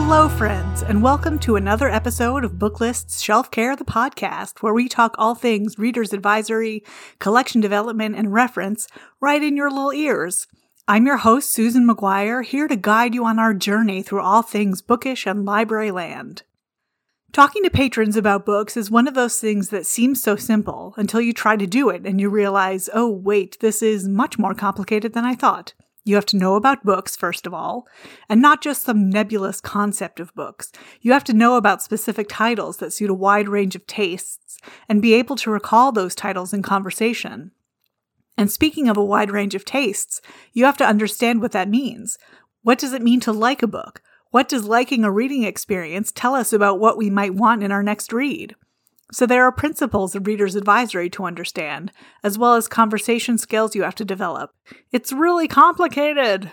Hello, friends, and welcome to another episode of Booklist's Shelf Care, the podcast, where we talk all things reader's advisory, collection development, and reference right in your little ears. I'm your host, Susan Maguire, here to guide you on our journey through all things bookish and library land. Talking to patrons about books is one of those things that seems so simple until you try to do it and you realize, oh, wait, this is much more complicated than I thought. You have to know about books, first of all, and not just some nebulous concept of books. You have to know about specific titles that suit a wide range of tastes and be able to recall those titles in conversation. And speaking of a wide range of tastes, you have to understand what that means. What does it mean to like a book? What does liking a reading experience tell us about what we might want in our next read? So there are principles of reader's advisory to understand, as well as conversation skills you have to develop. It's really complicated.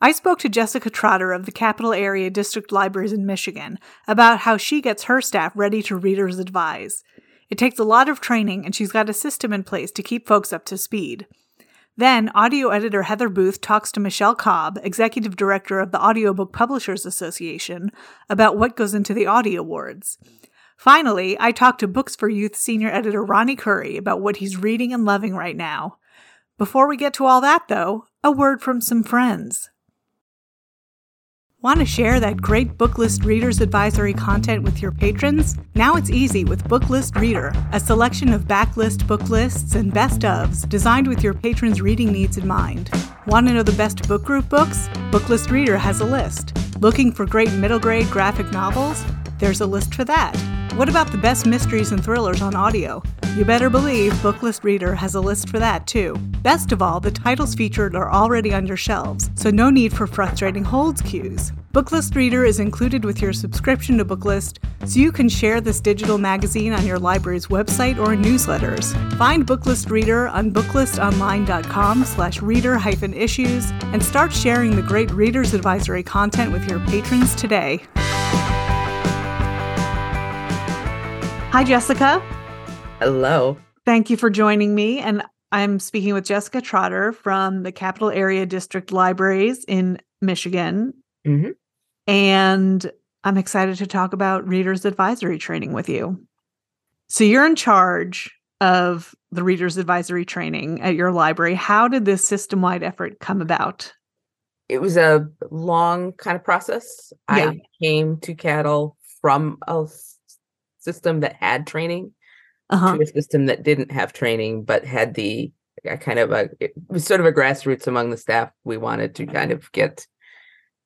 I spoke to Jessica Trotter of the Capital Area District Libraries in Michigan about how she gets her staff ready to reader's advise. It takes a lot of training, and she's got a system in place to keep folks up to speed. Then, audio editor Heather Booth talks to Michele Cobb, executive director of the Audiobook Publishers Association, about what goes into the Audie Awards. Finally, I talked to Books for Youth senior editor Ronny Khuri about what he's reading and loving right now. Before we get to all that, though, a word from some friends. Want to share that great Booklist Reader's Advisory content with your patrons? Now it's easy with Booklist Reader, a selection of backlist book lists and best ofs designed with your patrons' reading needs in mind. Want to know the best book group books? Booklist Reader has a list. Looking for great middle grade graphic novels? There's a list for that. What about the best mysteries and thrillers on audio? You better believe Booklist Reader has a list for that too. Best of all, the titles featured are already on your shelves, so no need for frustrating holds queues. Booklist Reader is included with your subscription to Booklist, so you can share this digital magazine on your library's website or newsletters. Find Booklist Reader on booklistonline.com slash reader hyphen issues and start sharing the great Reader's Advisory content with your patrons today. Hi, Jessica. Hello. Thank you for joining me. And I'm speaking with Jessica Trotter from the Capital Area District Libraries in Michigan. Mm-hmm. And I'm excited to talk about Reader's Advisory training with you. So, you're in charge of the Reader's Advisory training at your library. How did this system wide effort come about? It was a long kind of process. Yeah. I came to CADL from a system that had training Uh-huh. to a system that didn't have training but had the a kind of a it was sort of a grassroots among the staff we wanted to kind of get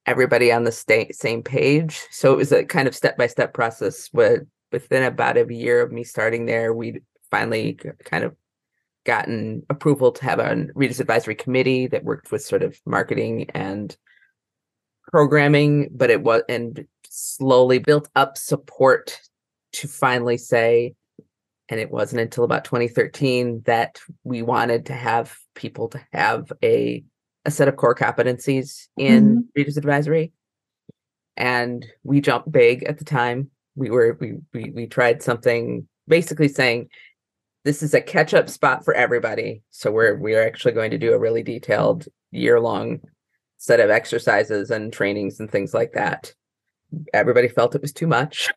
everybody on the sta- same page so it was a kind of step-by-step process where within about a year of me starting there we finally kind of gotten approval to have a readers advisory committee that worked with sort of marketing and programming but it was and slowly built up support to finally say and it wasn't until about 2013 that we wanted to have people to have a a set of core competencies in mm-hmm. readers advisory. And we jumped big at the time. We were we we, we tried something basically saying this is a catch up spot for everybody. So we're we're actually going to do a really detailed year long set of exercises and trainings and things like that. Everybody felt it was too much.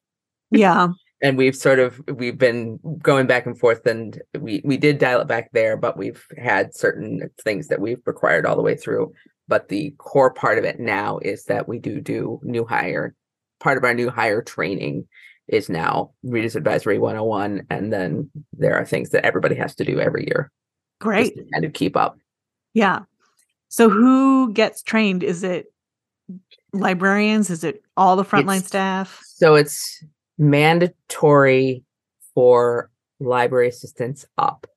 Yeah. And we've sort of we've been going back and forth and we we did dial it back there but we've had certain things that we've required all the way through but the core part of it now is that we do do new hire part of our new hire training is now readers advisory 101 and then there are things that everybody has to do every year just Great. to kind of keep up Yeah. So who gets trained? Is it librarians? Is it all the frontline It's- staff? so it's mandatory for library assistants up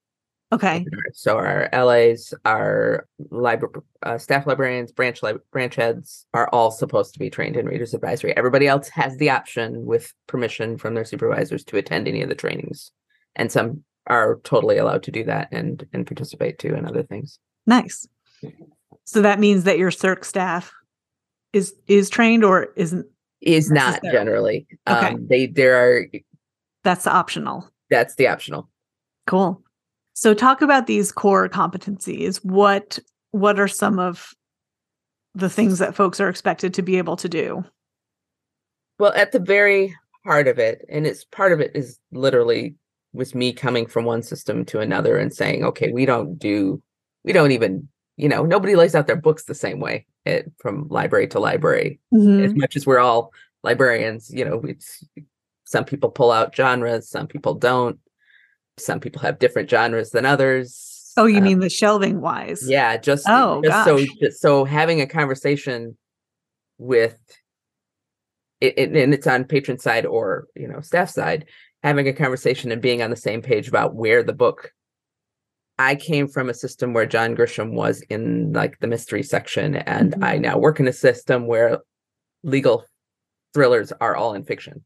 Okay. So our LAs, our library uh, staff librarians, branch lib- branch heads are all supposed to be trained in readers advisory. Everybody else has the option with permission from their supervisors to attend any of the trainings. And some are totally allowed to do that and and participate too in other things. Nice. So that means that your circ staff is is trained or isn't Is not generally. Okay. Um they there are that's optional. that's the optional. Cool. So talk about these core competencies. What what are some of the things that folks are expected to be able to do? Well, at the very heart of it, and it's part of it is literally was me coming from one system to another and saying, okay, we don't do, we don't even, you know, nobody lays out their books the same way it, from library to library. Mhm. As much as we're all librarians, you know, it's some people pull out genres, some people don't. Some people have different genres than others. Oh, you Um, mean the shelving wise? yeah, just Oh, just so just so having a conversation with it, it- and it's on patron side or you know staff side, having a conversation and being on the same page about where the book. I came from a system where John Grisham was in like the mystery section, and I Mhm. now work in a system where legal thrillers are all in fiction.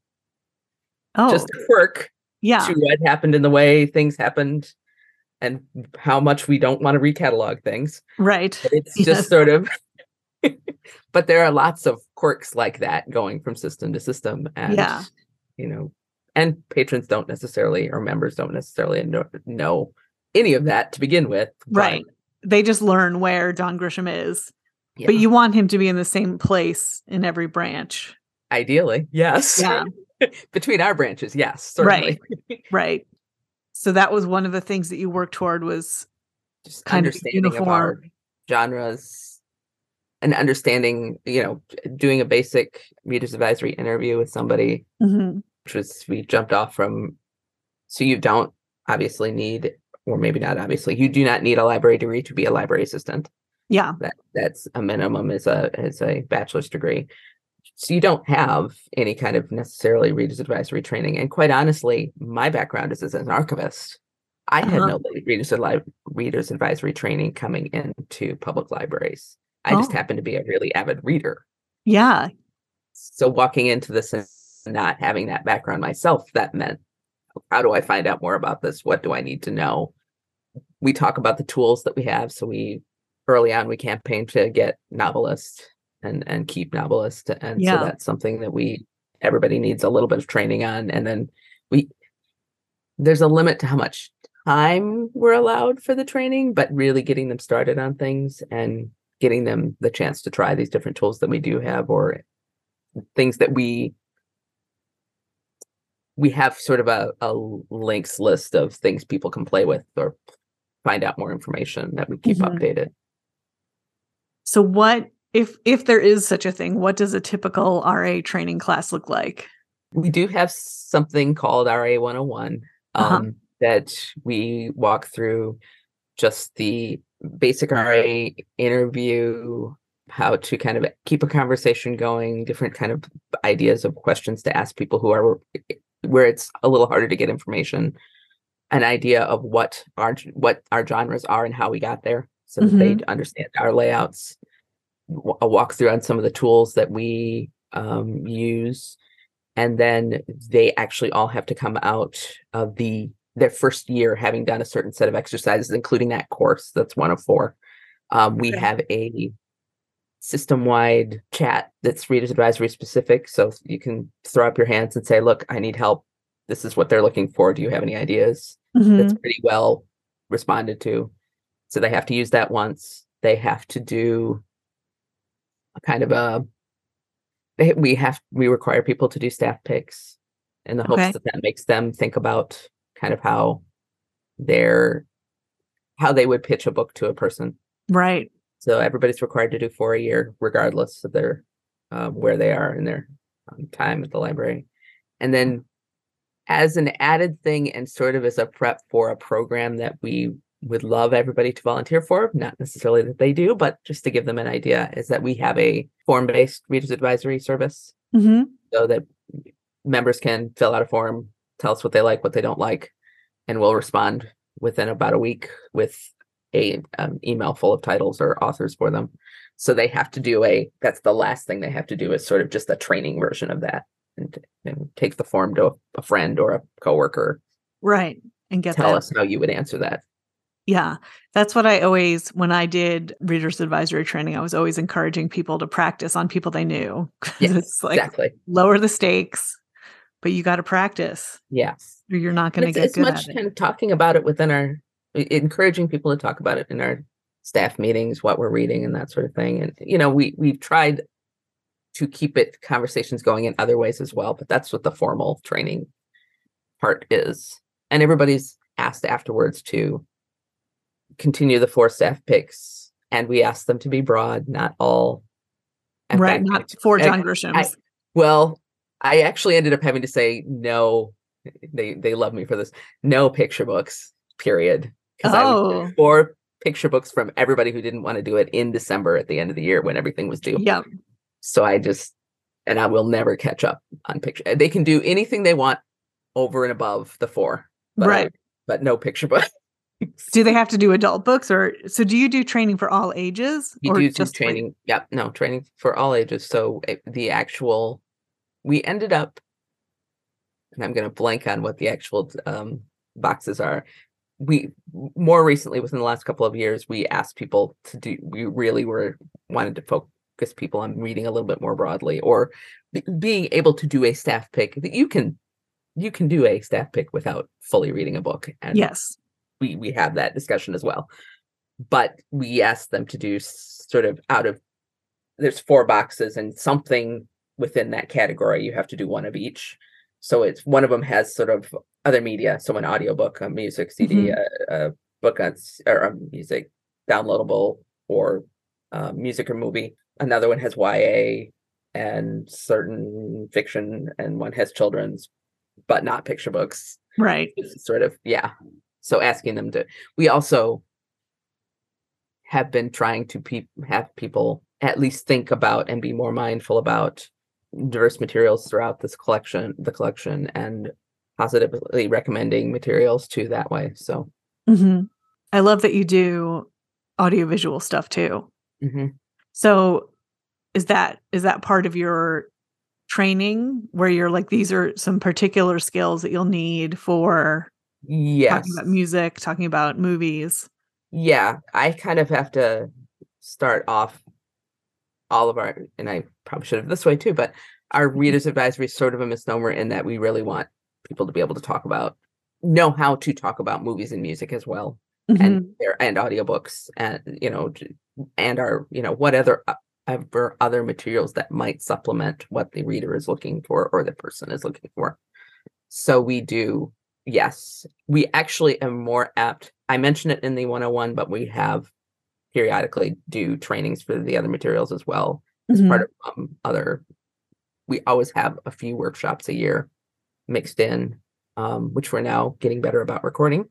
Oh, Just a quirk yeah. to what happened in the way things happened and how much we don't want to recatalog things. Right. But it's Yes. just sort of but there are lots of quirks like that going from system to system and Yeah. you know and patrons don't necessarily or members don't necessarily know, know any of that to begin with Right. They just learn where Don Grisham is. yeah, But you want him to be in the same place in every branch. ideally yes Yeah. between our branches yes certainly Right. So that was one of the things that you worked toward was just kind of understanding of our uniform. genres and understanding you know doing a basic readers advisory interview with somebody Mhm. which was we jumped off from so you don't obviously need or maybe not obviously you do not need a library degree to be a library assistant yeah. that that's a minimum as a as a bachelor's degree so you don't have any kind of necessarily readers advisory training and quite honestly my background is as an archivist i had Uh-huh. no readers, readers advisory training coming into public libraries i just Oh. happened to be a really avid reader Yeah. so walking into this and not having that background myself that meant how do i find out more about this what do i need to know we talk about the tools that we have so we early on we campaign to get novelists and and keep novelists and Yeah. so that's something that we everybody needs a little bit of training on and then we there's a limit to how much time we're allowed for the training but really getting them started on things and getting them the chance to try these different tools that we do have or things that we we have sort of a, a links list of things people can play with or find out more information that we keep Mhm. updated So what if if there is such a thing, what does a typical RA training class look like? we do have something called RA 101 Uh-huh. um, that we walk through just the basic RA interview, how to kind of keep a conversation going, different kind of ideas of questions to ask people who are where it's a little harder to get information, an idea of what our what our genres are and how we got there, so that they understand our layouts. A walkthrough on some of the tools that we um, use, and then they actually all have to come out of the their first year having done a certain set of exercises, including that course. That's one of four. Um, we have a system-wide chat that's readers advisory specific, so you can throw up your hands and say, "Look, I need help. This is what they're looking for. Do you have any ideas?" Mhm. That's pretty well responded to. So they have to use that once. They have to do a kind of a they, we have we require people to do staff picks in the hopes Okay. that that makes them think about kind of how their how they would pitch a book to a person Right. So everybody's required to do four a year regardless of their um, where they are in their um, time at the library. And then as an added thing and sort of as a prep for a program that we would love everybody to volunteer for not necessarily that they do but just to give them an idea is that we have a form-based readers advisory service. Hmm so that members can fill out a form, tell us what they like, what they don't like, and we'll respond within about a week with a um, email full of titles or authors for them. So they have to do a. That's the last thing they have to do is sort of just a training version of that, and, and take the form to a, friend or a coworker. Right. And get Tell that. us how you would answer that. Yeah. That's what I always when I did readers advisory training, I was always encouraging people to practice on people they knew. Yes, it's like exactly. lower the stakes, but you got to practice Yes. or you're not going to get it's good much at it. kind of talking about it within our encouraging people to talk about it in our staff meetings what we're reading and that sort of thing and you know we we've tried to keep it conversations going in other ways as well. But that's what the formal training part is. And everybody's asked afterwards to continue the four staff picks. And we ask them to be broad, not all. Right, fact, not for John Grisham. Well, I actually ended up having to say no. They they love me for this. No picture books. Period. Because I would Oh. four picture books from everybody who didn't want to do it in December at the end of the year when everything was due. Yep. So I just and I will never catch up on picture. They can do anything they want over and above the four, but Right. but no picture book. Do they have to do adult books or so do you do training for all ages? You or do just like- training. Yep, no training for all ages. So eh, the actual, we ended up, and I'm going to blank on what the actual um, boxes are. We more recently, within the last couple of years, we asked people to do. We really were wanted to focus people on reading a little bit more broadly, or be- being able to do a staff pick. That you can, you can do a staff pick without fully reading a book. And yes. we we have that discussion as well but we asked them to do sort of out of there's four boxes and something within that category you have to do one of each so it's one of them has sort of other media so an audiobook a music cd a, a book on or a music downloadable or uh, music or movie. Another one has ya and certain fiction and one has children's but not picture books. Right. sort of yeah. So asking them to we also have been trying to pe- have people at least think about and be more mindful about diverse materials throughout this collection the collection and positively recommending materials to that way so hmm I love that you do audiovisual stuff too. mhm. So is that is that part of your training where you're like these are some particular skills that you'll need for yes talking about music, talking about movies? yeah i kind of have to start off all of our and i probably should have this way too but our readers advisory is sort of a misnomer in that we really want people to be able to talk about know how to talk about movies and music as well Mhm. and their and audiobooks and you know and our you know what other ever other materials that might supplement what the reader is looking for or the person is looking for so we do yes we actually am more apt i mentioned it in the 101 but we have periodically do trainings for the other materials as well as Mhm. part of um, other we always have a few workshops a year mixed in um, which we're now getting better about recording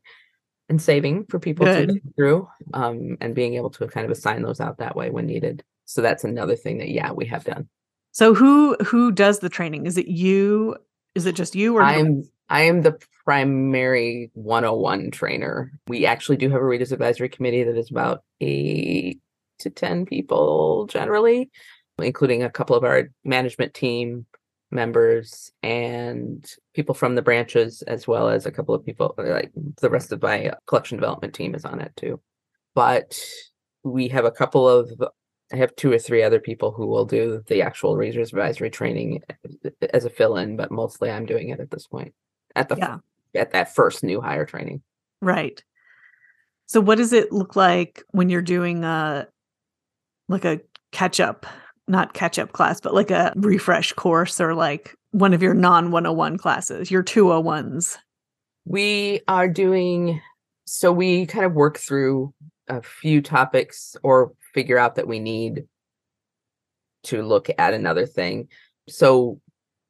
and saving for people to Good. go through um, and being able to kind of assign those out that way when needed so that's another thing that yeah we have done So who who does the training? Is it you? Is it just you or i'm i am the primary 101 trainer we actually do have a readers advisory committee that is about eight to ten people generally including a couple of our management team members and people from the branches as well as a couple of people uh, like the rest of my uh, collection development team is on it too but we have a couple of i have two or three other people who will do the actual readers advisory training uh, as a fill-in but mostly i'm doing it at this point at the Yeah. at that first new hire training Right. So what does it look like when you're doing a like a catch up, not catch up class, but like a refresh course or like one of your non 101 classes, your 201s? We are doing so we kind of work through a few topics or figure out that we need to look at another thing. So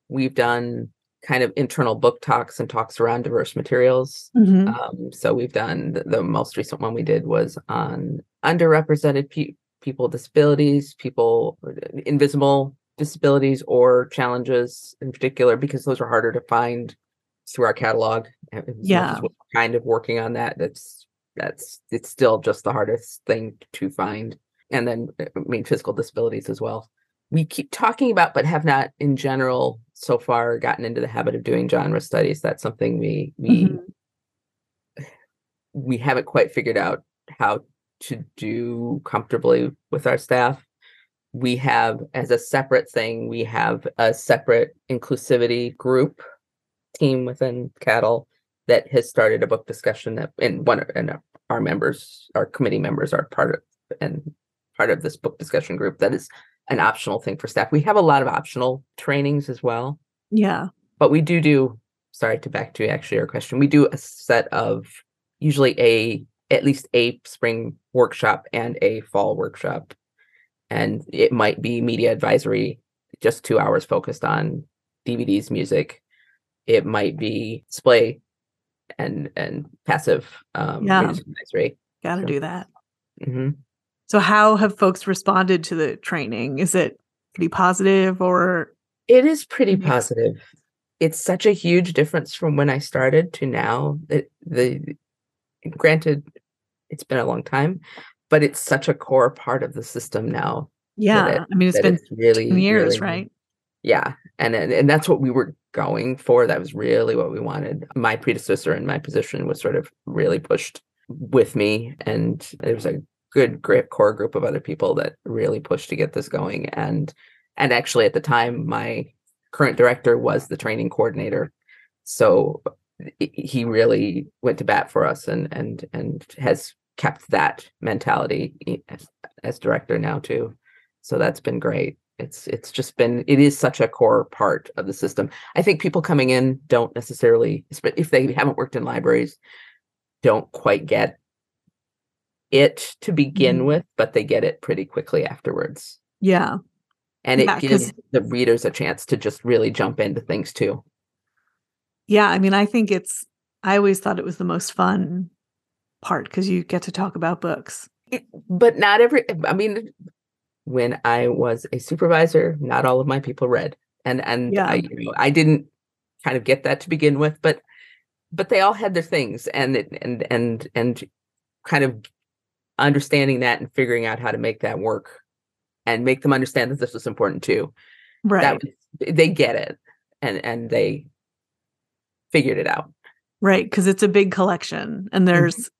we've done kind of internal book talks and talks around diverse materials. Mhm. Um, so we've done the, the most recent one we did was on underrepresented pe- people with disabilities, people invisible disabilities or challenges in particular, because those are harder to find through our catalog. and as much as Yeah. we're kind of working on that. That's that's it's still just the hardest thing to find. And then uh, I mean physical disabilities as well. We keep talking about, but have not in general so far gotten into the habit of doing genre studies. That's something we we Mhm. we haven't quite figured out how to do comfortably with our staff. We have, as a separate thing, we have a separate inclusivity group team within CADL that has started a book discussion that, and one and our members, our committee members are part of, and part of this book discussion group that is an optional thing for staff. We have a lot of optional trainings as well, Yeah. but we do do. Sorry to back to actually your question. We do a set of usually a at least a spring workshop and a fall workshop, and it might be media advisory, just two hours focused on DVDs, music. It might be display and and passive um, Yeah. advisory. Got to Sure. do that. hmm So, how have folks responded to the training? Is it pretty positive or? It is pretty positive. It's such a huge difference from when I started to now. It, the granted, it's been a long time, but it's such a core part of the system now. Yeah. I mean, it's been it's really years, really- right? Yeah, and and and that's what we were going for. That was really what we wanted. My predecessor in my position was sort of really pushed with me, and there was a good great core group of other people that really pushed to get this going. And and actually, at the time, my current director was the training coordinator, so he really went to bat for us, and and and has kept that mentality as, as director now too. So that's been great it's it's just been it is such a core part of the system i think people coming in don't necessarily if they haven't worked in libraries don't quite get it to begin Mhm. with but they get it pretty quickly afterwards Yeah. and Yeah, gives the readers a chance to just really jump into things too Yeah. I mean, I think it's, I always thought it was the most fun part because you get to talk about books. It- but not every i mean when i was a supervisor not all of my people read and and Yeah. i you know i didn't kind of get that to begin with but but they all had their things and it, and and and kind of understanding that and figuring out how to make that work and make them understand that this was important too Right. that was, they get it and and they figured it out right. Because it's a big collection and mm-hmm. there's,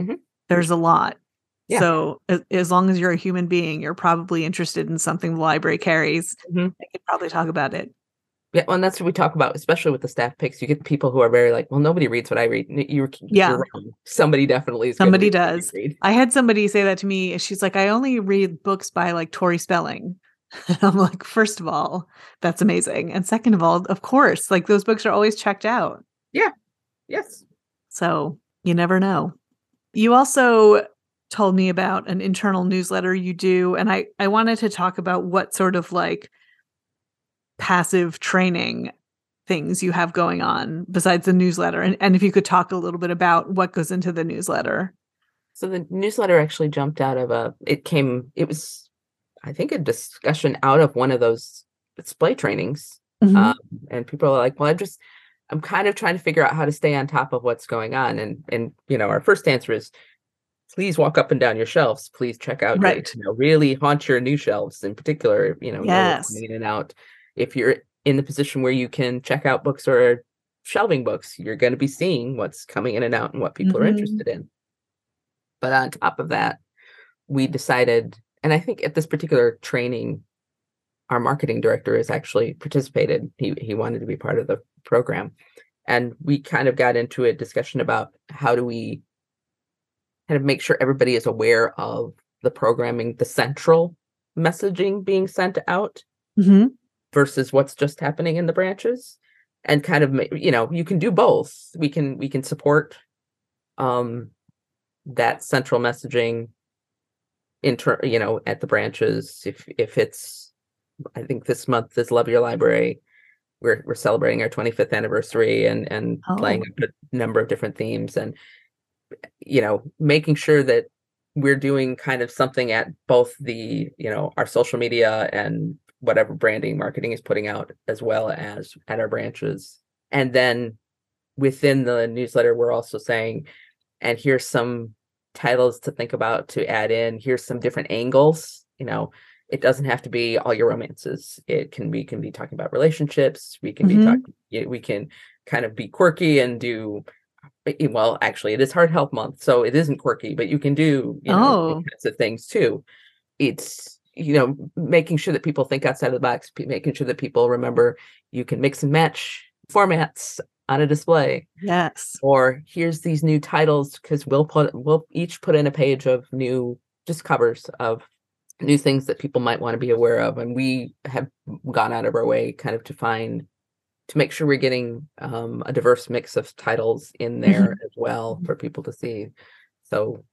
Mhm. there's a lot. Yeah. So as, as long as you're a human being, you're probably interested in something the library carries. Mhm. They could probably talk about it. Yeah, well, and that's what we talk about, especially with the staff picks. You get people who are very like, "Well, nobody reads what I read." You're, Yeah. you're wrong. Somebody definitely is. Somebody does. read. I had somebody say that to me. She's like, I only read books by like Tori Spelling. And I'm like, first of all, that's amazing. And second of all, of course, like those books are always checked out. Yeah. Yes. So you never know. You also told me about an internal newsletter you do. And I, I wanted to talk about what sort of like passive training things you have going on besides the newsletter. And, and if you could talk a little bit about what goes into the newsletter. So the newsletter actually jumped out of a. It came. It was, I think, a discussion out of one of those display trainings, Mhm. um, and people are like, "Well, I'm just, I'm kind of trying to figure out how to stay on top of what's going on." And and you know, our first answer is, please walk up and down your shelves. Please check out, your- Right. you know, really haunt your new shelves in particular. You know, Yes. in and out. If you're in the position where you can check out books or shelving books, you're going to be seeing what's coming in and out and what people are Mhm. interested in. But on top of that, we decided, and I think at this particular training, our marketing director has actually participated. He he wanted to be part of the program. And we kind of got into a discussion about how do we kind of make sure everybody is aware of the programming, the central messaging being sent out Mhm. versus what's just happening in the branches and kind of you know you can do both we can we can support um that central messaging inter you know at the branches if if it's i think this month is love your library. We're we're celebrating our 25th anniversary and and playing Oh. a number of different themes and you know making sure that we're doing kind of something at both the you know our social media and whatever branding marketing is putting out as well as at our branches. And then within the newsletter we're also saying and here's some titles to think about to add in. Here's some different angles you know it doesn't have to be all your romances it can be can be talking about relationships we can Mhm. be talking we can kind of be quirky and do eh, well actually it is heart health month so it isn't quirky but you can do you know Oh. kinds of things too it's you know making sure that people think outside of the box making sure that people remember you can mix and match formats on a display Yes. or here's these new titles because we'll put we'll each put in a page of new just covers of new things that people might want to be aware of and we have gone out of our way kind of to find to make sure we're getting um, a diverse mix of titles in there as well for people to see so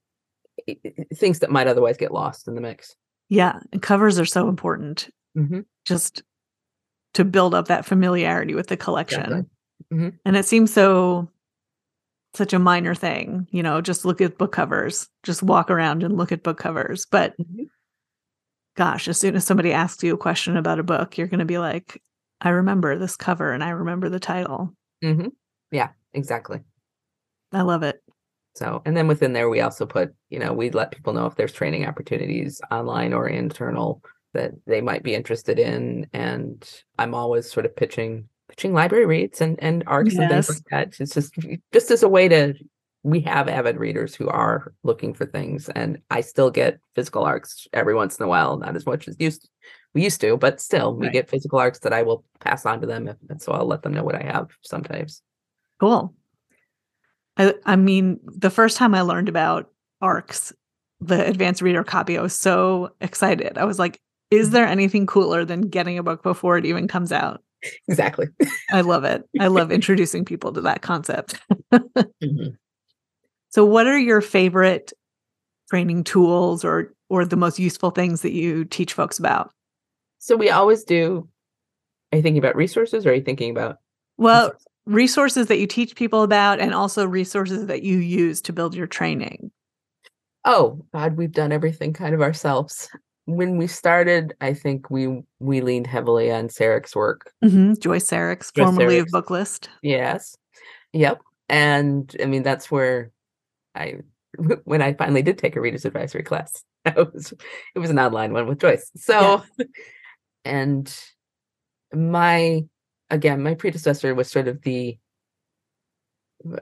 i- i- things that might otherwise get lost in the mix Yeah, and covers are so important mm-hmm. just to build up that familiarity with the collection. Exactly. And it seems so such a minor thing, you know, just look at book covers, just walk around and look at book covers. But Mhm. Gosh, as soon as somebody asks you a question about a book, you're going to be like, I remember this cover and I remember the title. Mm-hmm. yeah exactly I love it. So, and then within there, we also put, you know, we let people know if there's training opportunities online or internal that they might be interested in. And I'm always sort of pitching, pitching LibraryReads and, and arcs and things like that. It's just, just as a way to, we have avid readers who are looking for things and I still get physical arcs every once in a while, not as much as used we used to, but still we Right. get physical arcs that I will pass on to them. if- And so I'll let them know what I have sometimes. Cool. I, I mean, the first time I learned about ARCs, the advanced reader copy, I was so excited. I was like, is there anything cooler than getting a book before it even comes out? Exactly. I love it. I love introducing people to that concept. Mhm. So, what are your favorite training tools or or the most useful things that you teach folks about? So we always do. Are you thinking about resources or are you thinking about? Well, resources that you teach people about and also resources that you use to build your training. Oh God, we've done everything kind of ourselves. When we started, I think we we leaned heavily on Saricks' work. Mhm. Joyce Saricks, Joyce formerly of Saricks. Booklist. Yes. Yep. And I mean that's where I when I finally did take a reader's advisory class. It was it was an online one with Joyce. So and my again, my predecessor was sort of the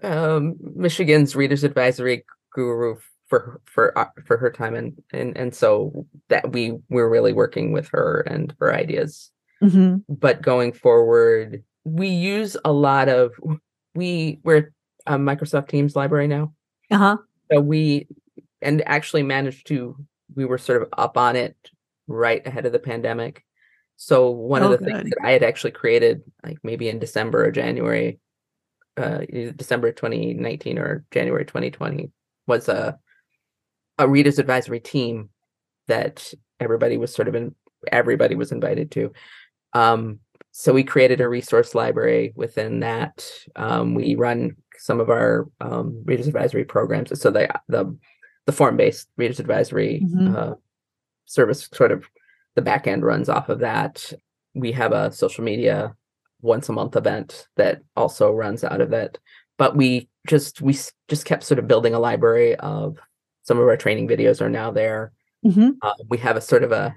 um Michigan's reader's advisory guru for for uh, for her time and and and so that we we're really working with her and her ideas Mhm. but going forward we use a lot of we we're a microsoft teams library now Uh-huh. so we and actually managed to we were sort of up on it right ahead of the pandemic. So one Oh, of the things that i had actually created like maybe in december or january uh december 2019 or january 2020 was a a readers advisory team that everybody was sort of in everybody was invited to. Um so we created a resource library within that. Um, we run some of our um, readers advisory programs so the the the form based readers advisory Mhm. uh, service sort of the back end runs off of that we have a social media once a month event that also runs out of it but we just we just kept sort of building a library of some of our training videos are now there Mhm. uh, we have a sort of a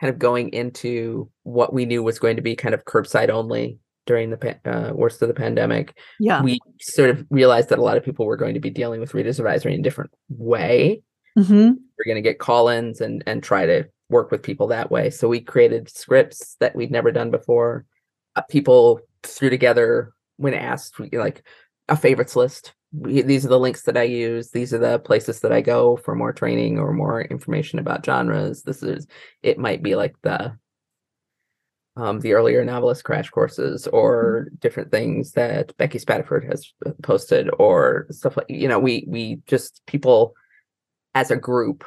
kind of going into what we knew was going to be kind of curbside only during the uh, worst of the pandemic Yeah. we sort of realized that a lot of people were going to be dealing with readers advisory in a different way. Mhm. we're going to get call-ins and and try to work with people that way. So we created scripts that we'd never done before. Uh, people threw together when asked like a favorites list. We, these are the links that i use. These are the places that i go for more training or more information about genres. This is it might be like the um, the earlier NoveList crash courses or different things that Becky Spratford has posted or stuff like you know we we just people as a group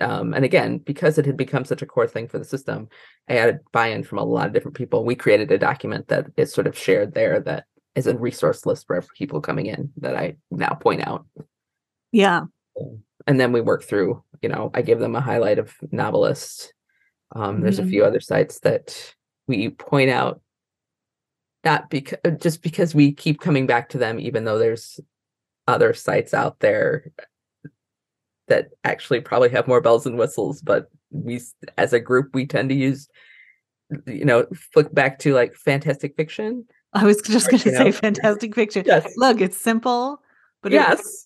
um, and again because it had become such a core thing for the system I had buy-in from a lot of different people. We created a document that is sort of shared there that is a resource list for people coming in that I now point out. Yeah. and then we work through you know i give them a highlight of novelists um there's a few other sites that we point out not because just because we keep coming back to them even though there's other sites out there that actually probably have more bells and whistles but we as a group we tend to use you know flick back to like fantastic fiction I was just going to say know, fantastic fiction. yes. Look, it's simple, but yes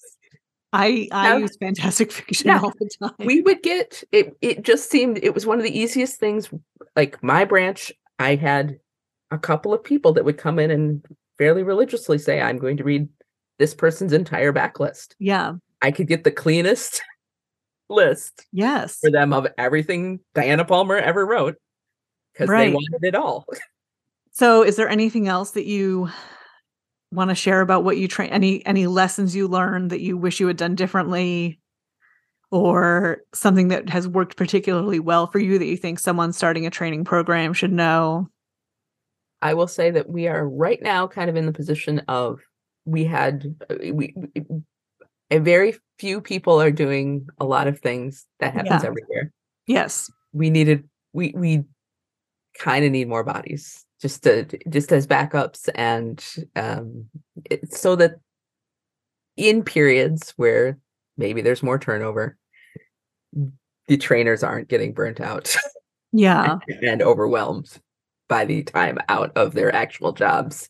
I I Yeah. use fantastic fiction Yeah. all the time. we would get it it just seemed it was one of the easiest things like my branch i had a couple of people that would come in and fairly religiously say i'm going to read this person's entire backlist yeah. i could get the cleanest list Yes. for them of everything Diana Palmer ever wrote because Right. they wanted it all. So, is there anything else that you want to share about what you train? Any any lessons you learned that you wish you had done differently, or something that has worked particularly well for you that you think someone starting a training program should know? I will say that we are right now kind of in the position of we had uh, we, we a very few people are doing a lot of things that happens Yeah. every year. Yes. We needed we we kind of need more bodies just to just as backups and um it, so that in periods where maybe there's more turnover the trainers aren't getting burnt out Yeah. and overwhelmed by the time out of their actual jobs.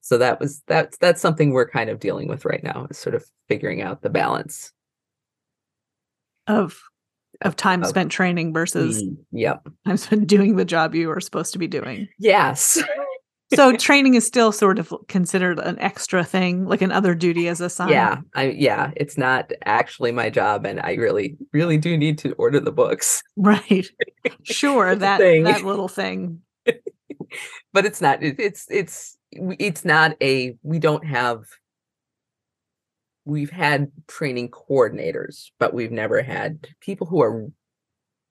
So that was that's that's something we're kind of dealing with right now, is sort of figuring out the balance. Of of time Of- spent training versus Mm, Yep. time spent doing the job you are supposed to be doing. Yes. So training is still sort of considered an extra thing, like another duty as a sign. yeah. I yeah, it's not actually my job and I really really do need to order the books. Right. Sure. That thing. that little thing. But it's not it, it's it's it's not a we don't have we've had training coordinators, but we've never had people who are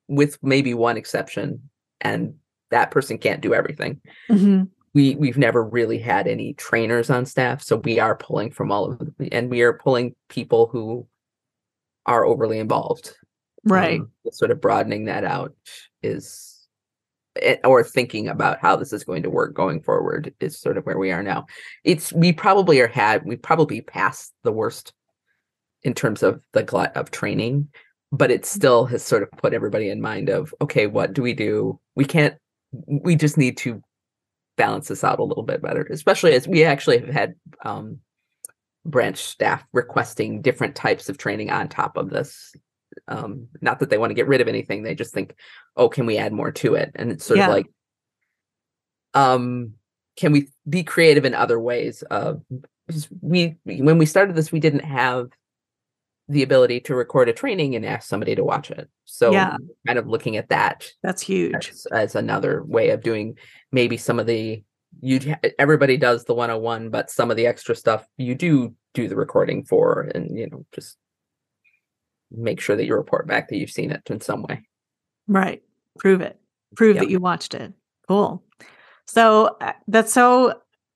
with maybe one exception and that person can't do everything. Mhm. We we've never really had any trainers on staff, so we are pulling from all of them, and we are pulling people who are overly involved. Right. Um, sort of broadening that out is or thinking about how this is going to work going forward is sort of where we are now. It's we probably are had we probably passed the worst in terms of the glut of training, but it still has sort of put everybody in mind of okay, what do we do? We can't we just need to balance this out a little bit better, especially as we actually have had um branch staff requesting different types of training on top of this um not that they want to get rid of anything they just think oh can we add more to it and it's sort Yeah. of like um can we be creative in other ways of because we when we started this we didn't have the ability to record a training and ask somebody to watch it so Yeah. kind of looking at that That's huge. as, as another way of doing maybe some of the you everybody does the 101 but some of the extra stuff you do do the recording for and you know just make sure that you report back that you've seen it in some way Right. Prove it. Prove Yep. that you watched it. Cool. So uh, that's so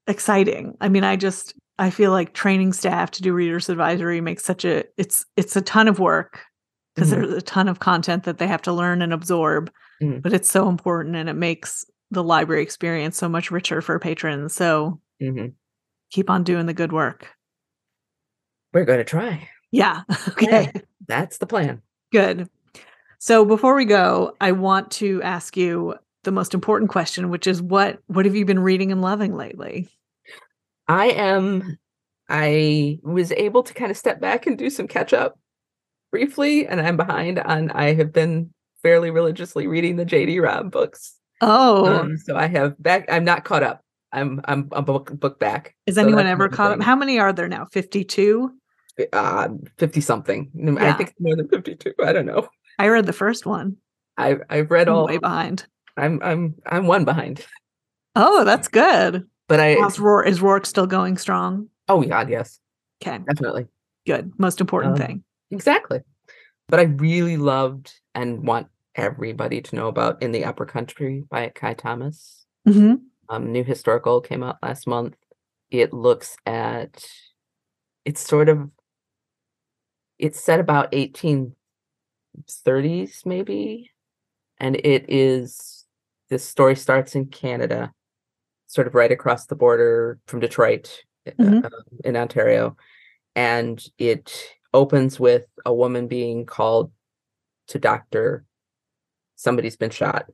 exciting. I mean, I just I feel like training staff to do readers advisory makes such a it's it's a ton of work because Mhm. there's a ton of content that they have to learn and absorb, Mhm. but it's so important and it makes the library experience so much richer for patrons. So Mhm. keep on doing the good work. we're going to try Yeah. Okay. That's the plan Good. So before we go, I want to ask you the most important question, which is what what have you been reading and loving lately? i am i was able to kind of step back and do some catch up briefly and i'm behind on i have been fairly religiously reading the jd robb books Oh, Um, so I have back. I'm not caught up. I'm I'm a book book back. is so anyone ever caught up? How many are there now? 52? Uh, fifty something. Mm, I think more than fifty two. I don't know. I read the first one. I've I've read I'm all. way behind. I'm I'm I'm one behind. Oh, that's good. But I. How's Roar, is Roarke still going strong? Oh God, yes, Okay, definitely, good. Most important Um, thing. exactly. But I really loved and want everybody to know about in the Upper Country by Kai Thomas. hmm um, new historical came out last month. It looks at it's sort of it's set about 1830s maybe and it is this story starts in Canada sort of right across the border from Detroit uh, Mhm. uh, in Ontario and it opens with a woman being called to doctor. Somebody's been shot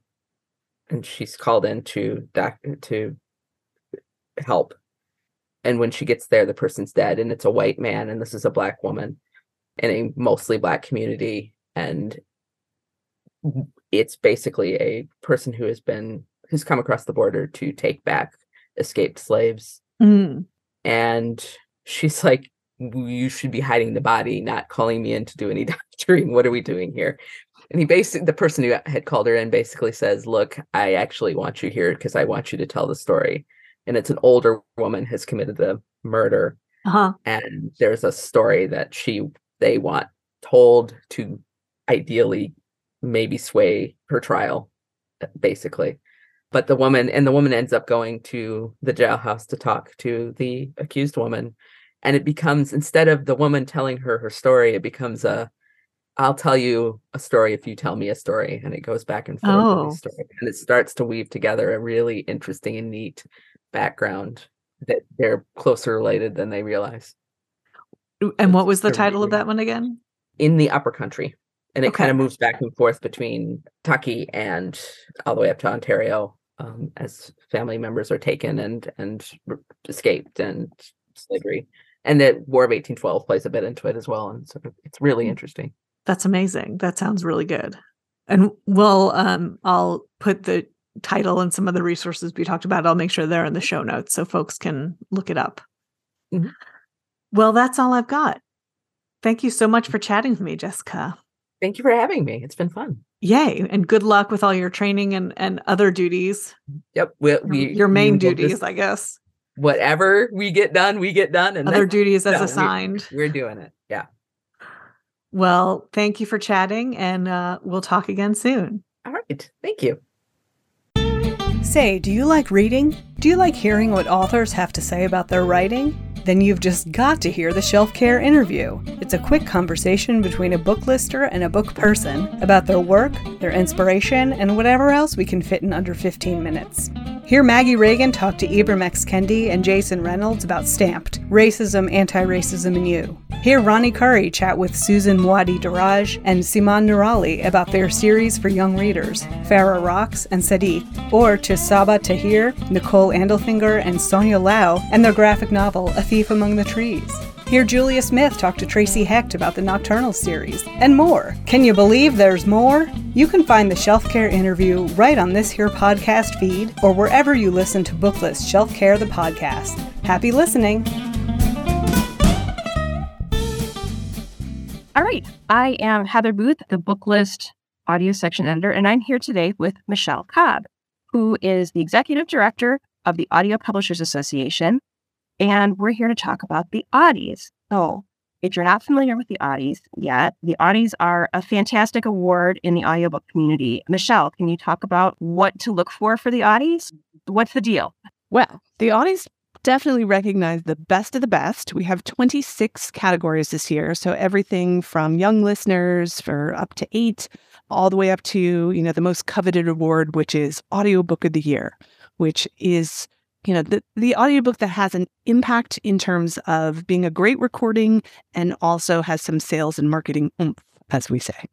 and she's called in to doc to help. And when she gets there the person's dead and it's a white man and this is a black woman in a mostly black community and it's basically a person who has been who's come across the border to take back escaped slaves Mm. and she's like you should be hiding the body, not calling me in to do any doctoring. What are we doing here? And he basically, the person who had called her in basically says, Look, I actually want you here because I want you to tell the story. And it's an older woman has committed the murder. Uh-huh. And there's a story that she, they want told to ideally maybe sway her trial, basically. But the woman, and the woman ends up going to the jailhouse to talk to the accused woman. And it becomes, instead of the woman telling her her story, it becomes a, I'll tell you a story if you tell me a story. And it goes back and forth. Oh. Story, and it starts to weave together a really interesting and neat background that they're closer related than they realize. And what was the title of that one again? In the upper country. And it kind of moves back and forth between Kentucky and all the way up to Ontario um, as family members are taken and and escaped and slavery. And the War of 1812 plays a bit into it as well. And so it's really Hmm. interesting. That's amazing. That sounds really good. And we'll um I'll put the title and some of the resources we talked about. I'll make sure they're in the show notes so folks can look it up. Mhm. Well, that's all I've got. Thank you so much for chatting with me, Jessica. Thank you for having me. It's been fun. Yay. And good luck with all your training and, and other duties. Yep. We, Your- we, your main will duties, just- I guess. whatever we get done, we get done. And Other duties as done. We- assigned. we're doing it. Yeah. Well, thank you for chatting and uh, we'll talk again soon. All right. Thank you. Say, do you like reading? Do you like hearing what authors have to say about their writing? Then you've just got to hear the Shelf Care interview. It's a quick conversation between a book lister and a book person about their work, their inspiration, and whatever else we can fit in under 15 minutes. Hear Maggie Reagan talk to Ibram X. Kendi and Jason Reynolds about Stamped, Racism, Anti-Racism and You. Hear Ronny Khuri chat with Susan Muaddi Darraj and Siman Nuurali about their series for young readers, Farah Rocks and Sadiq, or to Sabaa Tahir, Nicole Andelfinger, and Sonia Liao and their graphic novel, A Thief Among the Trees. Hear Julia Smith talk to Tracey Hecht about the Nocturnal series, and more. Can you believe there's more? You can find the Shelf Care interview right on this here podcast feed or wherever you listen to Booklist Shelf Care the podcast. Happy listening! All right. I am Heather Booth, the Booklist audio section editor, and I'm here today with Michele Cobb, who is the executive director of the Audio Publishers Association. And we're here to talk about the Audies. So, if you're not familiar with the Audies yet, the Audies are a fantastic award in the audiobook community. Michele, can you talk about what to look for for the Audies? What's the deal? Well, the Audies definitely recognize the best of the best. We have 26 categories this year. So everything from young listeners for up to eight, all the way up to, you know, the most coveted award, which is Audiobook of the Year, which is, you know, the, the audiobook that has an impact in terms of being a great recording and also has some sales and marketing oomph, as we say.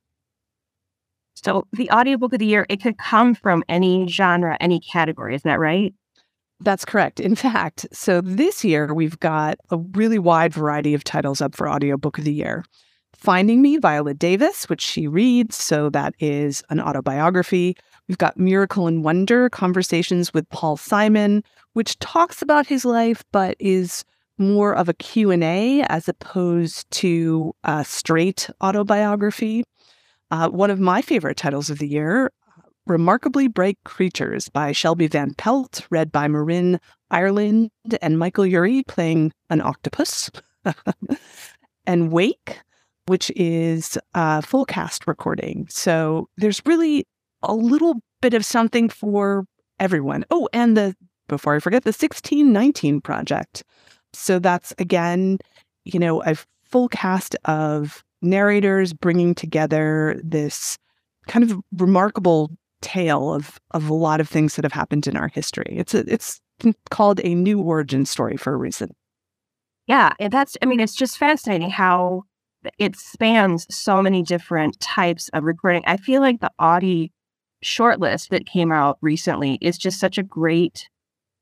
So, the audiobook of the year, it could come from any genre, any category. isn't that right? That's correct. In fact, so this year we've got a really wide variety of titles up for Audiobook of the Year. Finding Me, Viola Davis, which she reads, so that is an autobiography. We've got Miracle and Wonder, Conversations with Paul Simon, which talks about his life but is more of a Q&A as opposed to a straight autobiography. Uh, one of my favorite titles of the year, Remarkably Bright Creatures by Shelby Van Pelt, read by Marin Ireland and Michael Urie playing an octopus. and Wake, which is a full cast recording. So there's really a little bit of something for everyone. Oh, and the, before I forget, the 1619 project. So that's again, you know, a full cast of narrators bringing together this kind of remarkable tale of of a lot of things that have happened in our history. It's a, it's called a new origin story for a reason. Yeah, and that's I mean, it's just fascinating how it spans so many different types of recording. I feel like the Audie shortlist that came out recently is just such a great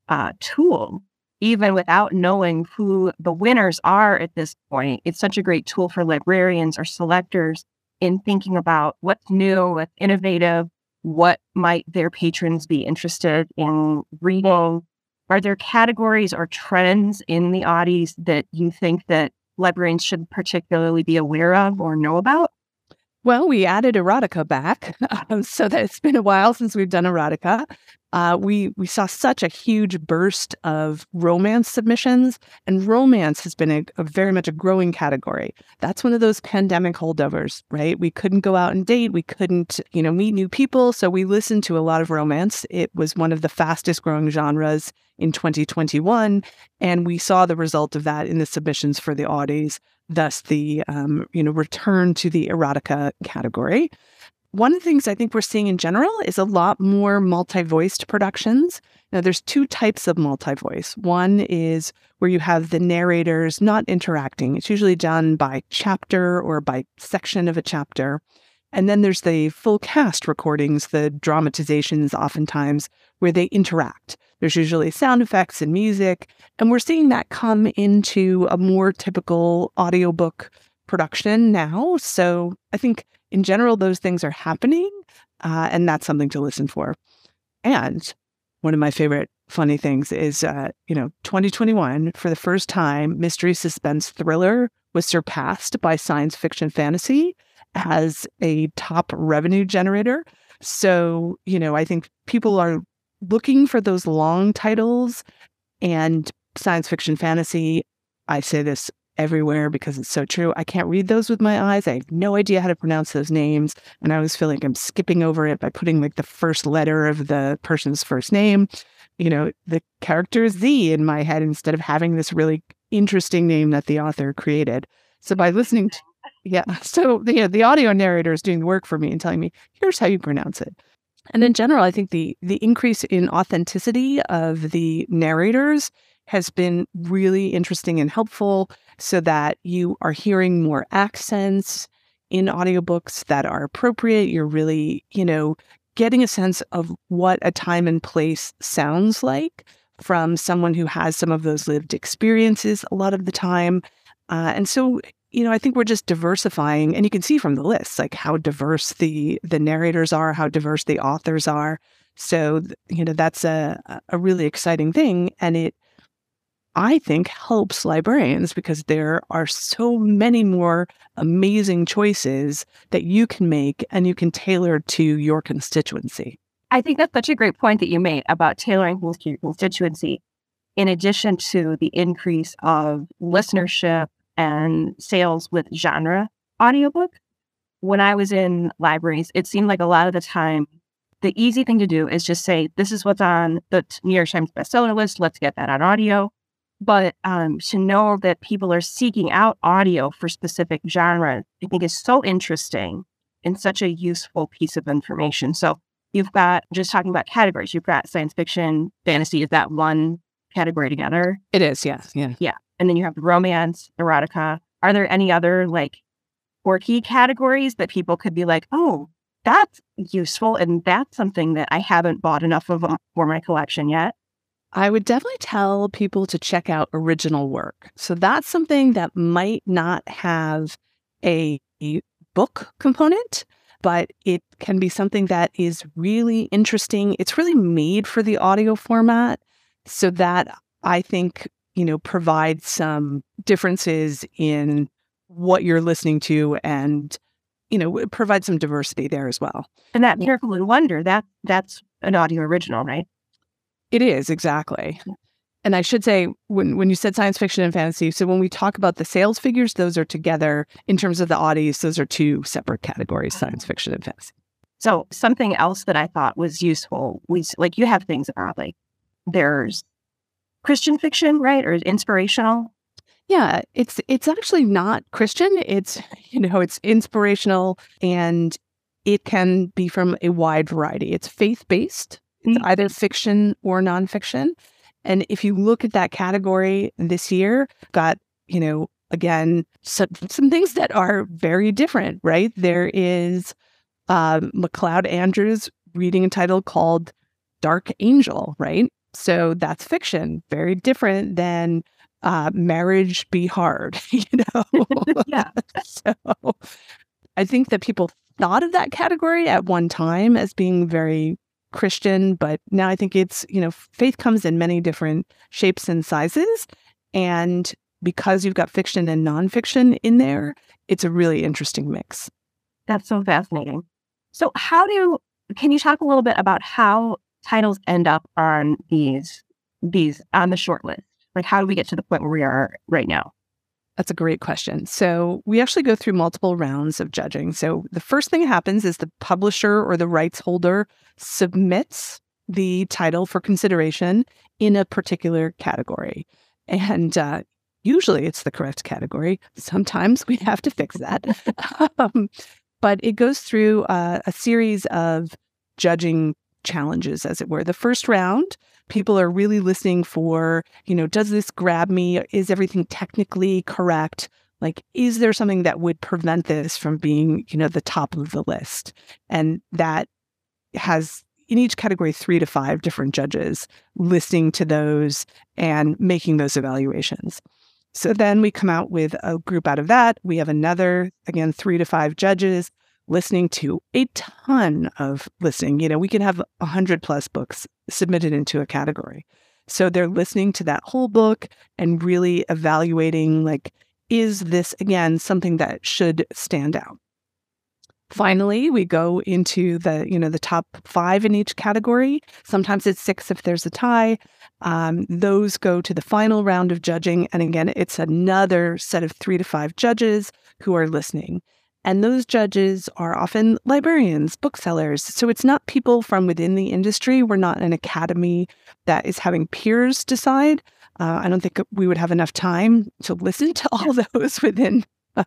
uh, tool, even without knowing who the winners are at this point. It's such a great tool for librarians or selectors in thinking about what's new, what's innovative, what might their patrons be interested in reading. Are there categories or trends in the Audies that you think that librarians should particularly be aware of or know about? Well, we added erotica back, um, so that it's been a while since we've done erotica. Uh, we we saw such a huge burst of romance submissions, and romance has been a, a, very much a growing category. That's one of those pandemic holdovers, right? We couldn't go out and date, we couldn't, you know, meet new people, so we listened to a lot of romance. It was one of the fastest growing genres in 2021, and we saw the result of that in the submissions for the Audies thus the um, you know return to the erotica category. One of the things I think we're seeing in general is a lot more multi-voiced productions. Now, there's two types of multi-voice. One is where you have the narrators not interacting. It's usually done by chapter or by section of a chapter. And then there's the full cast recordings, the dramatizations, oftentimes where they interact. There's usually sound effects and music, and we're seeing that come into a more typical audiobook production now. So I think in general, those things are happening, uh, and that's something to listen for. And one of my favorite funny things is, uh, you know, 2021, for the first time, mystery suspense thriller was surpassed by science fiction fantasy as a top revenue generator. So, you know, I think people are looking for those long titles and science fiction fantasy. I say this everywhere because it's so true. I can't read those with my eyes. I have no idea how to pronounce those names. And I always feel like I'm skipping over it by putting like the first letter of the person's first name. You know, the character Z in my head instead of having this really interesting name that the author created. So by listening to, yeah, so the, the audio narrator is doing the work for me and telling me, here's how you pronounce it. And in general, I think the the increase in authenticity of the narrators has been really interesting and helpful so that you are hearing more accents in audiobooks that are appropriate. You're really, you know, getting a sense of what a time and place sounds like from someone who has some of those lived experiences a lot of the time. Uh, and so you know, I think we're just diversifying, and you can see from the list like how diverse the the narrators are, how diverse the authors are. So, you know, that's a a really exciting thing, and it I think helps librarians because there are so many more amazing choices that you can make and you can tailor to your constituency. I think that's such a great point that you made about tailoring to your constituency. In addition to the increase of listenership and sales with genre audiobook. When I was in libraries, it seemed like a lot of the time, the easy thing to do is just say, this is what's on the New York Times bestseller list. Let's get that on audio. But um, to know that people are seeking out audio for specific genres, I think is so interesting and such a useful piece of information. So you've got just talking about categories. You've got science fiction, fantasy. Is that one category together? It is, yes. Yeah. Yeah and then you have romance, erotica. Are there any other like quirky categories that people could be like, oh, that's useful and that's something that I haven't bought enough of uh, for my collection yet? I would definitely tell people to check out original work. So that's something that might not have a, a book component, but it can be something that is really interesting. It's really made for the audio format so that I think you know, provide some differences in what you're listening to and, you know, provide some diversity there as well. And that Miracle and Wonder, that that's an audio original, right? It is, exactly. And I should say, when, when you said science fiction and fantasy, so when we talk about the sales figures, those are together. In terms of the audience, those are two separate categories uh-huh. science fiction and fantasy. So, something else that I thought was useful was like you have things about like there's Christian fiction, right? Or inspirational? Yeah, it's it's actually not Christian. It's you know, it's inspirational and it can be from a wide variety. It's faith-based. It's mm-hmm. either fiction or nonfiction. And if you look at that category this year, got, you know, again, some, some things that are very different, right? There is um, McLeod Andrews reading a title called Dark Angel, right? So that's fiction, very different than uh, marriage be hard, you know? yeah. so I think that people thought of that category at one time as being very Christian, but now I think it's, you know, faith comes in many different shapes and sizes. And because you've got fiction and nonfiction in there, it's a really interesting mix. That's so fascinating. So, how do can you talk a little bit about how titles end up on these these on the short list? Like, how do we get to the point where we are right now? That's a great question. So, we actually go through multiple rounds of judging. So, the first thing that happens is the publisher or the rights holder submits the title for consideration in a particular category. And uh, usually it's the correct category. Sometimes we have to fix that. um, but it goes through uh, a series of judging challenges, as it were. The first round, people are really listening for, you know, does this grab me? Is everything technically correct? Like, is there something that would prevent this from being, you know, the top of the list? And that has in each category three to five different judges listening to those and making those evaluations. So then we come out with a group out of that. We have another, again, three to five judges listening to a ton of listening. You know, we can have 100 plus books submitted into a category. So they're listening to that whole book and really evaluating, like, is this, again, something that should stand out? Finally, we go into the, you know, the top five in each category. Sometimes it's six if there's a tie. Um, those go to the final round of judging. And again, it's another set of three to five judges who are listening. And those judges are often librarians, booksellers. So it's not people from within the industry. We're not an academy that is having peers decide. Uh, I don't think we would have enough time to listen to all those within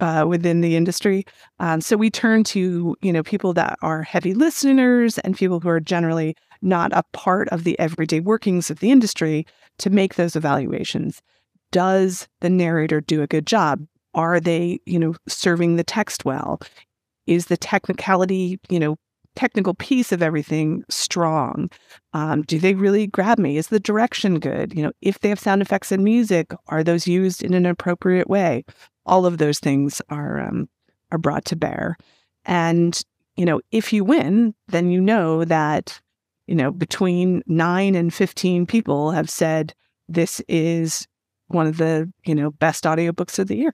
uh, within the industry. Um, so we turn to you know people that are heavy listeners and people who are generally not a part of the everyday workings of the industry to make those evaluations. Does the narrator do a good job? Are they you know serving the text well? Is the technicality you know technical piece of everything strong? Um, do they really grab me? Is the direction good? You know, if they have sound effects and music, are those used in an appropriate way? All of those things are um, are brought to bear, and you know, if you win, then you know that you know between nine and fifteen people have said this is one of the you know best audiobooks of the year.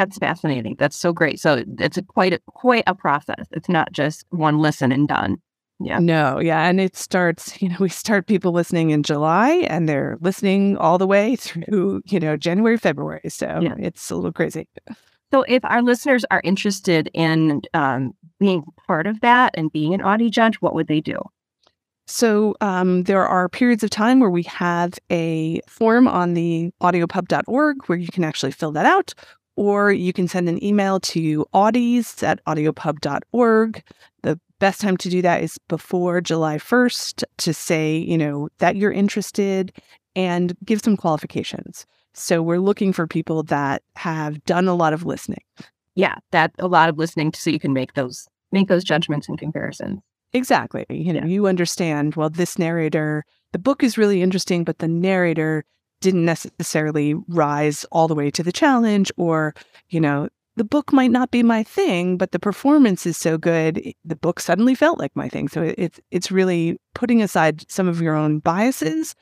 That's fascinating. That's so great. So it's a quite a, quite a process. It's not just one listen and done. Yeah. No, yeah. And it starts, you know, we start people listening in July and they're listening all the way through, you know, January, February. So yeah. it's a little crazy. So if our listeners are interested in um, being part of that and being an Audie judge, what would they do? So um, there are periods of time where we have a form on the audiopub.org where you can actually fill that out, or you can send an email to audies at audiopub.org. The best time to do that is before July 1st to say, you know, that you're interested and give some qualifications. So we're looking for people that have done a lot of listening. Yeah, that a lot of listening so you can make those make those judgments and comparisons. Exactly. You know, yeah. you understand, well, this narrator, the book is really interesting, but the narrator didn't necessarily rise all the way to the challenge or, you know, the book might not be my thing, but the performance is so good, the book suddenly felt like my thing. So it's it's really putting aside some of your own biases,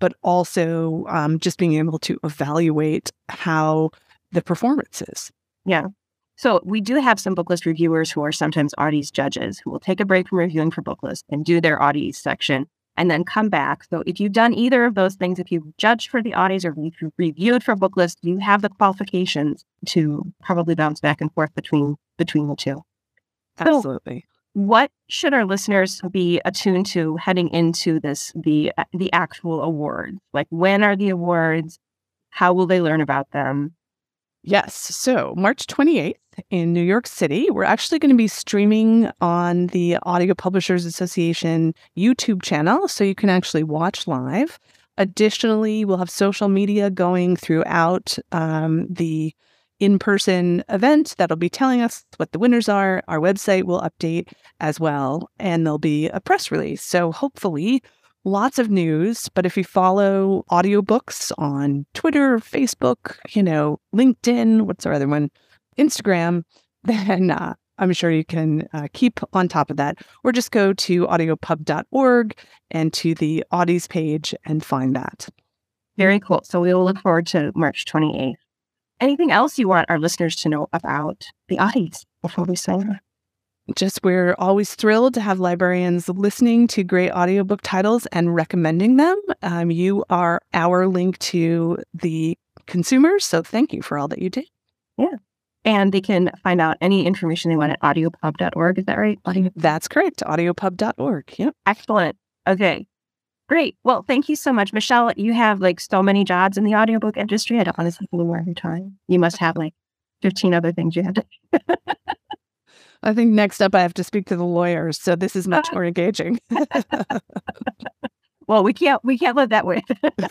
but also um, just being able to evaluate how the performance is. Yeah. So we do have some booklist reviewers who are sometimes Audie's judges who will take a break from reviewing for booklist and do their Audie's section and then come back. So if you've done either of those things, if you've judged for the Audies or if you've reviewed for book booklist, you have the qualifications to probably bounce back and forth between between the two. Absolutely. So what should our listeners be attuned to heading into this the the actual awards? Like when are the awards? How will they learn about them? Yes. So March 28th in New York City, we're actually going to be streaming on the Audio Publishers Association YouTube channel. So you can actually watch live. Additionally, we'll have social media going throughout um, the in person event that'll be telling us what the winners are. Our website will update as well, and there'll be a press release. So hopefully, lots of news. But if you follow audiobooks on Twitter, Facebook, you know, LinkedIn, what's our other one? Instagram, then uh, I'm sure you can uh, keep on top of that. Or just go to audiopub.org and to the Audies page and find that. Very cool. So we will look forward to March 28th. Anything else you want our listeners to know about the Audies before we sign off? Just we're always thrilled to have librarians listening to great audiobook titles and recommending them. Um, you are our link to the consumers. So thank you for all that you do. And they can find out any information they want at audiopub.org. Is that right? That's correct. Audiopub.org. Yep. Excellent. Okay. Great. Well, thank you so much. Michele, you have like so many jobs in the audiobook industry. I don't want to take more of your time. You must have like 15 other things you have to. I think next up I have to speak to the lawyers. So this is much more engaging. Well, we can't we can't let that wait.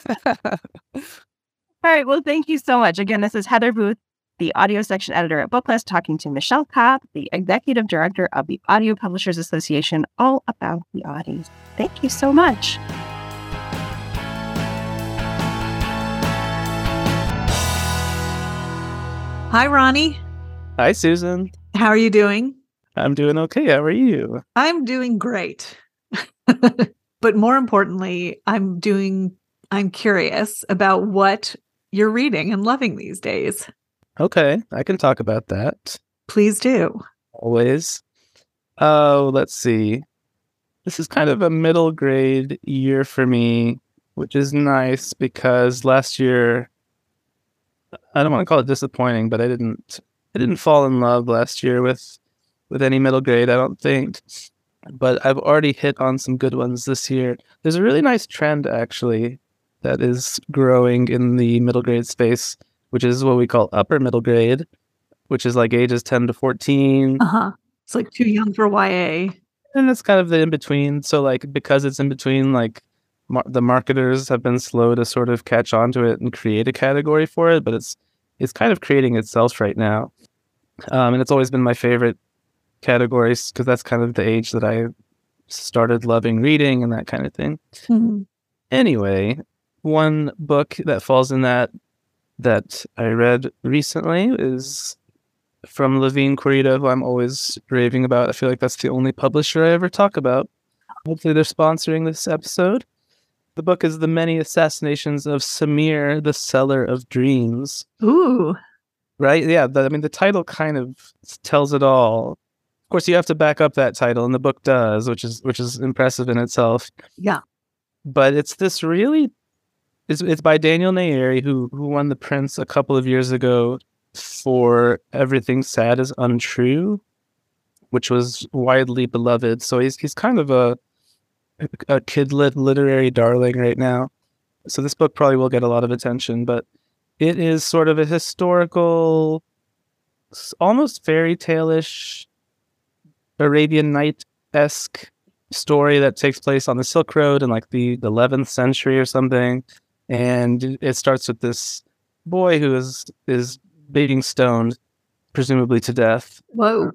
All right. Well, thank you so much. Again, this is Heather Booth, the audio section editor at Booklist, talking to Michele Cobb, the executive director of the Audio Publishers Association, all about the Audies. Thank you so much. Hi, Ronny. Hi, Susan. How are you doing? I'm doing okay. How are you? I'm doing great. but more importantly, I'm doing, I'm curious about what you're reading and loving these days. Okay, I can talk about that. Please do. Always. Oh, let's see. This is kind of a middle grade year for me, which is nice because last year I don't want to call it disappointing, but I didn't I didn't fall in love last year with with any middle grade, I don't think. But I've already hit on some good ones this year. There's a really nice trend actually that is growing in the middle grade space, which is what we call upper middle grade, which is like ages 10 to 14. Uh huh. It's like too young for YA. and it's kind of the in between. So like because it's in between, like mar- the marketers have been slow to sort of catch on to it and create a category for it, but it's it's kind of creating itself right now. Um, and it's always been my favorite categories because that's kind of the age that I started loving reading and that kind of thing. Mhm. Anyway, one book that falls in that that I read recently is from Levine Querido, who I'm always raving about. I feel like that's the only publisher I ever talk about. Hopefully, they're sponsoring this episode. The book is The Many Assassinations of Samir, the Seller of Dreams. Ooh. Right? Yeah. The, I mean, the title kind of tells it all. Of course, you have to back up that title, and the book does, which is which is impressive in itself Yeah. but it's this really it's, it's by Daniel Nayeri who who won the Printz a couple of years ago for Everything Sad is Untrue, which was widely beloved. So he's he's kind of a a kidlit literary darling right now. So this book probably will get a lot of attention, but it is sort of a historical, almost fairy tale-ish, Arabian Night esque story that takes place on the Silk Road in like the, the 11th century or something. And it starts with this boy who is is being stoned, presumably to death. Whoa.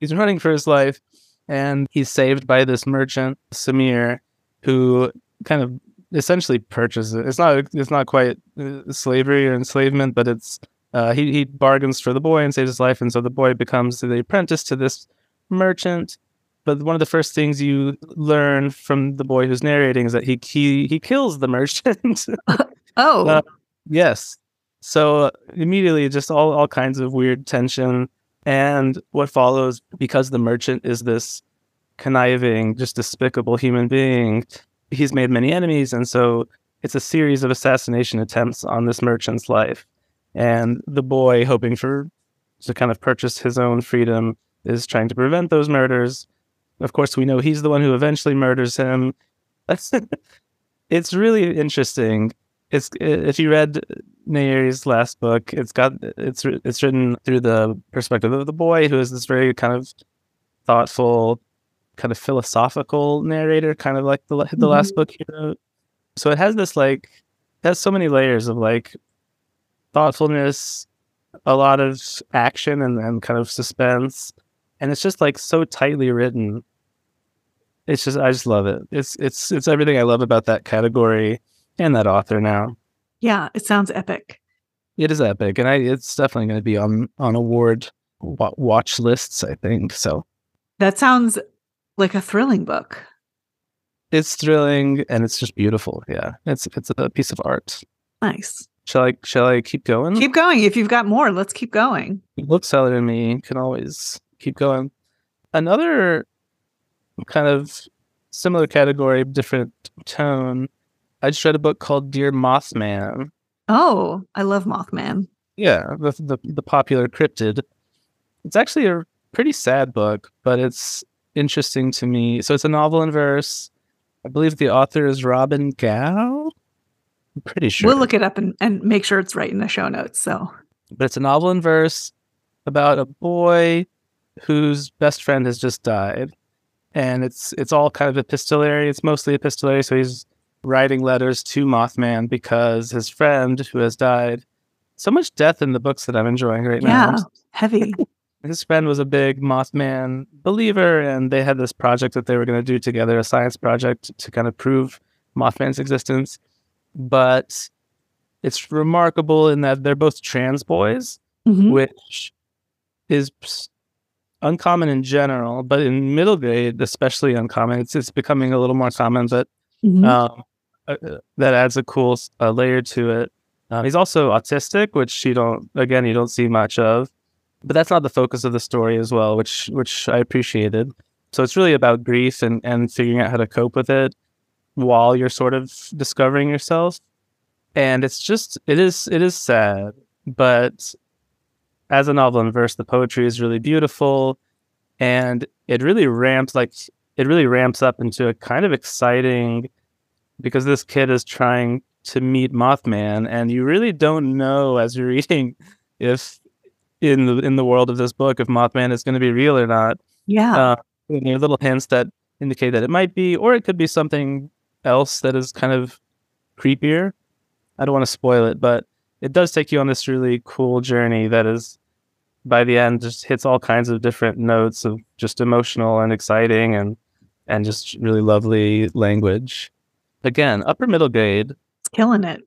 He's running for his life, and he's saved by this merchant, Samir, who kind of essentially purchases it. It's not it's not quite uh, slavery or enslavement, but it's uh, he he bargains for the boy and saves his life, and so the boy becomes the apprentice to this merchant. But one of the first things you learn from the boy who's narrating is that he he he kills the merchant. Oh. Uh, yes. So uh, immediately, just all all kinds of weird tension, and what follows because the merchant is this conniving, just despicable human being. He's made many enemies, and so it's a series of assassination attempts on this merchant's life. And the boy, hoping for to kind of purchase his own freedom, is trying to prevent those murders. Of course, we know he's the one who eventually murders him. it's really interesting. It's if you read Nayeri's last book, it's got it's it's written through the perspective of the boy who is this very kind of thoughtful, kind of philosophical narrator, kind of like the the last mm-hmm. book he wrote. So it has this like it has so many layers of like thoughtfulness, a lot of action and, and kind of suspense. And it's just like so tightly written. It's just I just love it. It's it's it's everything I love about that category and that author now. yeah. It sounds epic. It is epic, and I it's definitely going to be on on award watch lists. I think so. That sounds like a thrilling book. It's thrilling and it's just beautiful. Yeah, it's it's a piece of art. Nice. Shall I shall I keep going? Keep going. If you've got more, let's keep going. bookseller in me can always keep going. Another kind of similar category, different tone. I just read a book called Dear Mothman. Oh, I love Mothman. Yeah, the the, the popular cryptid. It's actually a pretty sad book, but it's interesting to me. So it's a novel in verse. I believe the author is Robin Gow. I'm pretty sure. We'll look it up and, and make sure it's right in the show notes. So but it's a novel in verse about a boy whose best friend has just died and it's it's all kind of epistolary it's mostly epistolary so he's writing letters to mothman because his friend who has died so much death in the books that i'm enjoying right yeah, now Yeah, heavy. his friend was a big mothman believer and they had this project that they were going to do together a science project to kind of prove mothman's existence but it's remarkable in that they're both trans boys Mhm. which is uncommon in general, but in middle grade, especially uncommon. It's it's becoming a little more common, but Mhm. um, uh, uh, that adds a cool uh, layer to it. Uh, he's also autistic, which you don't again you don't see much of, but that's not the focus of the story as well, which which I appreciated. So it's really about grief and and figuring out how to cope with it while you're sort of discovering yourself. And it's just it is it is sad, but as a novel in verse, the poetry is really beautiful, and it really ramps like it really ramps up into a kind of exciting because this kid is trying to meet Mothman, and you really don't know as you're reading if in the in the world of this book if Mothman is going to be real or not. yeah. Uh, are little hints that indicate that it might be, or it could be something else that is kind of creepier. I don't want to spoil it, but it does take you on this really cool journey that is, by the end, just hits all kinds of different notes of just emotional and exciting and and just really lovely language. Again, upper middle grade. it's killing it.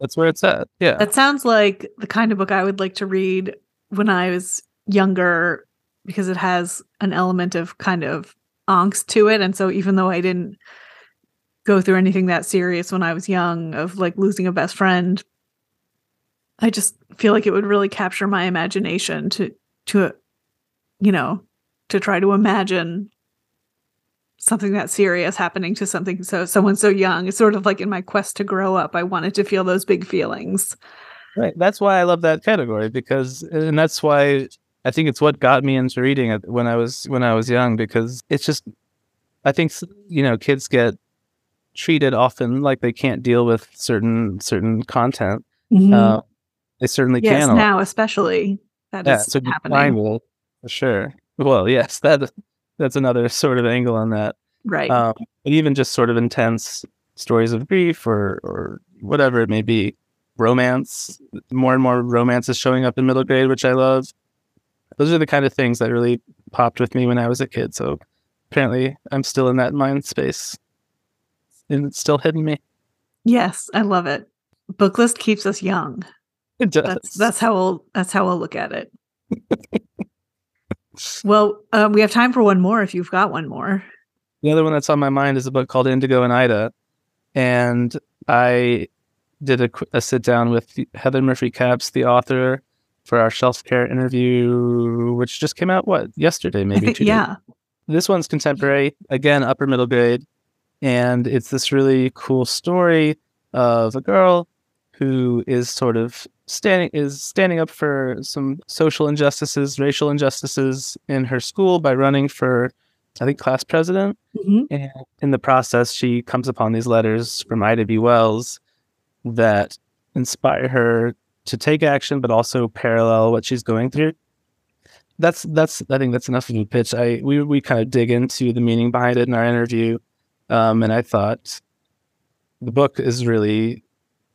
That's where it's at. Yeah. That sounds like the kind of book I would like to read when I was younger because it has an element of kind of angst to it. And so even though I didn't go through anything that serious when I was young of like losing a best friend, I just feel like it would really capture my imagination to to you know, to try to imagine something that serious happening to something so someone so young. It's sort of like in my quest to grow up, I wanted to feel those big feelings. Right. That's why I love that category because, and that's why I think it's what got me into reading it when I was when I was young because it's just, I think you know kids get treated often like they can't deal with certain certain content. Uh, they certainly yes, can. now especially that is yeah, so be happening. mindful for sure. Well, yes, that that's another sort of angle on that. Right. Um, but even just sort of intense stories of grief or or whatever it may be, romance. More and more romance is showing up in middle grade, which I love. Those are the kind of things that really popped with me when I was a kid. So apparently, I'm still in that mind space, and it's still hitting me. yes, I love it. Book list keeps us young. It does. That's that's how we'll that's how we'll look at it. well, um, we have time for one more if you've got one more. The other one that's on my mind is a book called Indigo and Ida, and I did a, a sit down with Heather Murphy Capps, the author, for our shelf care interview, which just came out what yesterday, maybe think, two days yeah. this one's contemporary again upper middle grade and it's this really cool story of a girl who is sort of standing is standing up for some social injustices racial injustices in her school by running for i think class president Mhm. and in the process she comes upon these letters from ida b wells that inspire her to take action but also parallel what she's going through that's that's I think that's enough of a pitch. I we we kind of dig into the meaning behind it in our interview, um, and I thought the book is really,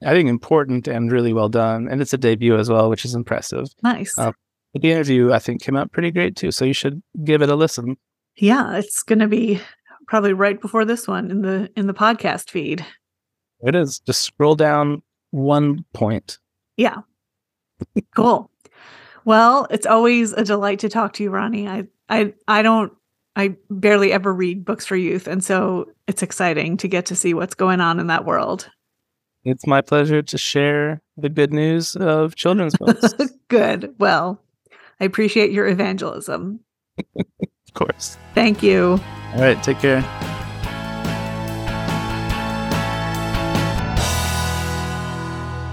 I think, important and really well done, and it's a debut as well, which is impressive. Nice. Uh, But the interview I think came out pretty great too, so you should give it a listen. yeah, it's going to be probably right before this one in the in the podcast feed. It is just scroll down one point. Yeah. cool. Well, it's always a delight to talk to you, Ronny. I I I don't I barely ever read books for youth, and so it's exciting to get to see what's going on in that world. It's my pleasure to share the good news of children's books. Good. Well, I appreciate your evangelism. of course. Thank you. All right, take care.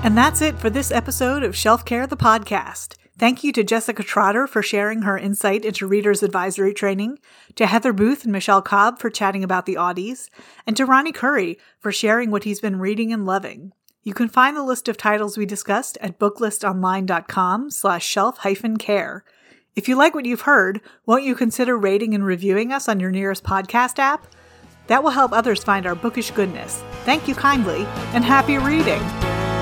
And that's it for this episode of Shelf Care, the podcast. Thank you to Jessica Trotter for sharing her insight into Reader's Advisory training, to Heather Booth and Michele Cobb for chatting about the Audies, and to Ronny Khuri for sharing what he's been reading and loving. You can find the list of titles we discussed at booklistonline.com slash shelf hyphen care. If you like what you've heard, won't you consider rating and reviewing us on your nearest podcast app? That will help others find our bookish goodness. Thank you kindly, and happy reading!